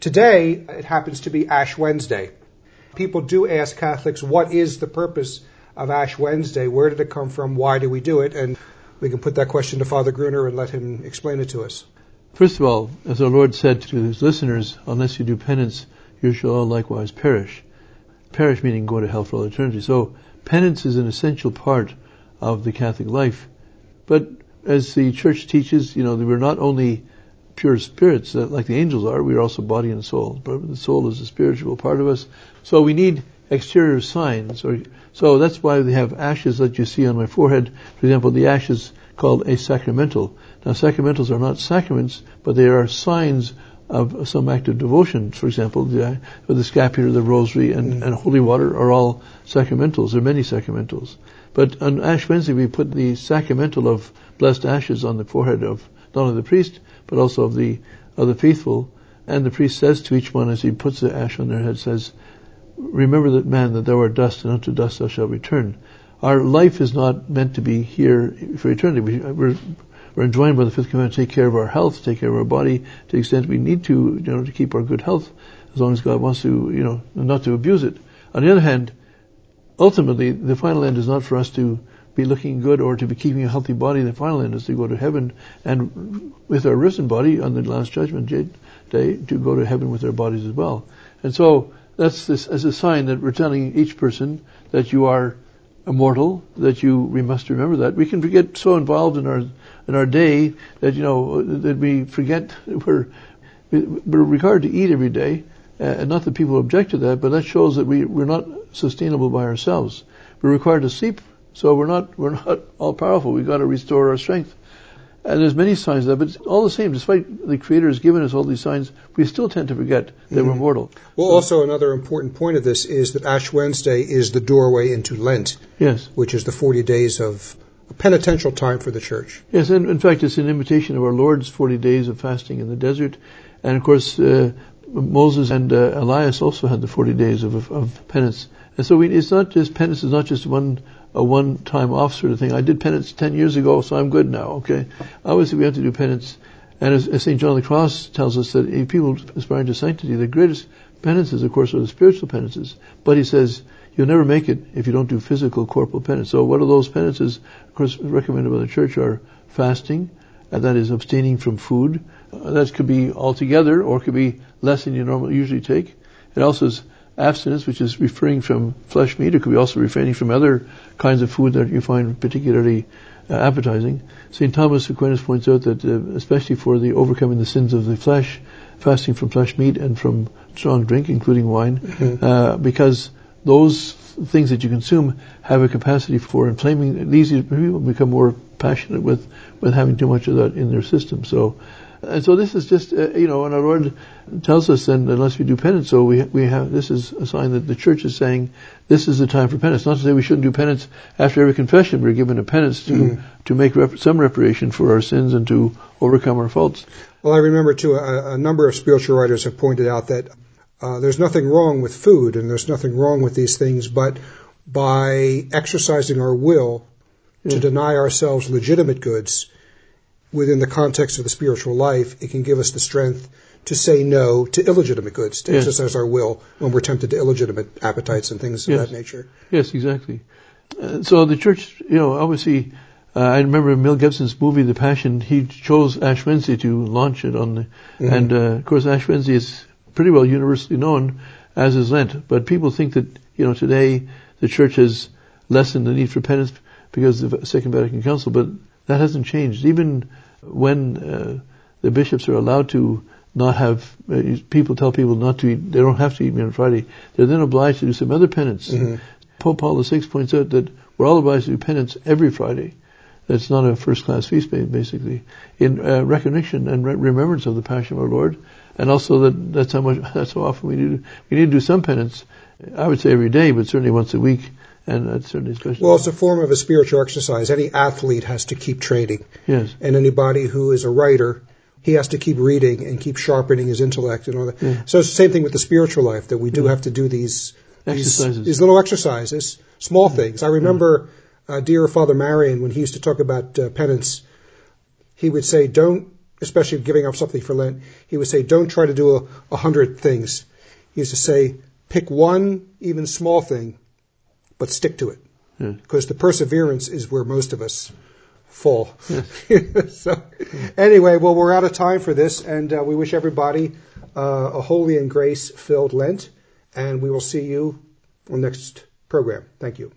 Today, it happens to be Ash Wednesday. People do ask Catholics, what is the purpose of Ash Wednesday? Where did it come from? Why do we do it? And we can put that question to Father Gruner and let him explain it to us. First of all, as our Lord said to his listeners, unless you do penance, you shall all likewise perish. Perish meaning go to hell for all eternity. So penance is an essential part of the Catholic life. But as the Church teaches, you know, we're not only pure spirits like the angels are, we are also body and soul. But the soul is a spiritual part of us. So we need exterior signs. Or, so that's why we have ashes that you see on my forehead. For example, the ashes called a sacramental. Now sacramentals are not sacraments, but they are signs of some act of devotion. For example, the, the scapular, the rosary, and, mm. and holy water are all sacramentals. There are many sacramentals. But on Ash Wednesday, we put the sacramental of blessed ashes on the forehead of not only the priest, but also of the, of the faithful. And the priest says to each one as he puts the ash on their head, says, Remember that man, that thou art dust, and unto dust thou shalt return. Our life is not meant to be here for eternity. We, we're, we're enjoined by the fifth commandment to take care of our health, take care of our body to the extent we need to, you know, to keep our good health, as long as God wants to, you know, not to abuse it. On the other hand, ultimately, the final end is not for us to be looking good or to be keeping a healthy body. The final end is to go to heaven and with our risen body on the last judgment day to go to heaven with our bodies as well. And so that's this as a sign that we're telling each person that you are immortal, that you we must remember that. We can get so involved in our in our day that you know that we forget we're we're required to eat every day, uh, and not that people object to that, but that shows that we we're not sustainable by ourselves. We're required to sleep, so we're not we're not all powerful. We've got to restore our strength. And there's many signs of that, but all the same, despite the Creator has given us all these signs, we still tend to forget that mm-hmm. we're mortal. Well, so, also another important point of this is that Ash Wednesday is the doorway into Lent. Yes. Which is the 40 days of penitential time for the church. Yes, and in fact, it's an imitation of our Lord's 40 days of fasting in the desert. And of course, uh, Moses and uh, Elias also had the 40 days of, of penance. And so we, it's not just penance is not just one a one-time off sort of thing. I did penance 10 years ago, so I'm good now, okay? Obviously we have to do penance. And as, as St. John of the Cross tells us that if people aspire to sanctity, the greatest penances, of course, are the spiritual penances. But he says, you'll never make it if you don't do physical corporal penance. So what are those penances, of course, recommended by the church are fasting, and that is abstaining from food. Uh, that could be altogether, or could be less than you normally usually take. It also is abstinence, which is refraining from flesh meat. It could be also refraining from other kinds of food that you find particularly uh, appetizing. St. Thomas Aquinas points out that, uh, especially for the overcoming the sins of the flesh, fasting from flesh meat and from strong drink, including wine, mm-hmm. uh, because those things that you consume have a capacity for inflaming. These people become more passionate with, with having too much of that in their system. So and so this is just, uh, you know, and our Lord tells us then, unless we do penance, so we, we have, this is a sign that the church is saying, this is the time for penance. Not to say we shouldn't do penance after every confession. We're given a penance to, mm-hmm. to make rep- some reparation for our sins and to overcome our faults. Well, I remember too, a, a number of spiritual writers have pointed out that uh, there's nothing wrong with food and there's nothing wrong with these things, but by exercising our will to deny ourselves legitimate goods, within the context of the spiritual life, it can give us the strength to say no to illegitimate goods, to yes. exercise our will when we're tempted to illegitimate appetites and things yes. of that nature. Yes, exactly. Uh, so the church, you know, obviously, uh, I remember Mel Gibson's movie The Passion. He chose Ash Wednesday to launch it on, the, mm-hmm. and uh, of course Ash Wednesday is pretty well universally known as is Lent. But people think that you know today the church has lessened the need for penance because of the Second Vatican Council, but that hasn't changed. Even when uh, the bishops are allowed to not have uh, people tell people not to eat, they don't have to eat meat on Friday. They're then obliged to do some other penance. Mm-hmm. Pope Paul VI points out that we're all obliged to do penance every Friday. That's not a first class feast day, basically, in uh, recognition and re- remembrance of the Passion of our Lord, and also that that's how much that's how often we need we need to do some penance. I would say every day, but certainly once a week and that's certainly especially. Well, it's a form of a spiritual exercise. Any athlete has to keep training. Yes. And anybody who is a writer, he has to keep reading and keep sharpening his intellect and all that. Yeah. So it's the same thing with the spiritual life that we do yeah. have to do these exercises, these, these little exercises, small yeah. things. I remember uh, dear Father Marion when he used to talk about uh, penance. He would say, "Don't especially giving up something for Lent, he would say, don't try to do a, a hundred things. He used to say, pick one, even small thing, but stick to it. Because the perseverance is where most of us fall. so, anyway, well, we're out of time for this, and uh, we wish everybody uh, a holy and grace filled Lent, and we will see you on next program. Thank you.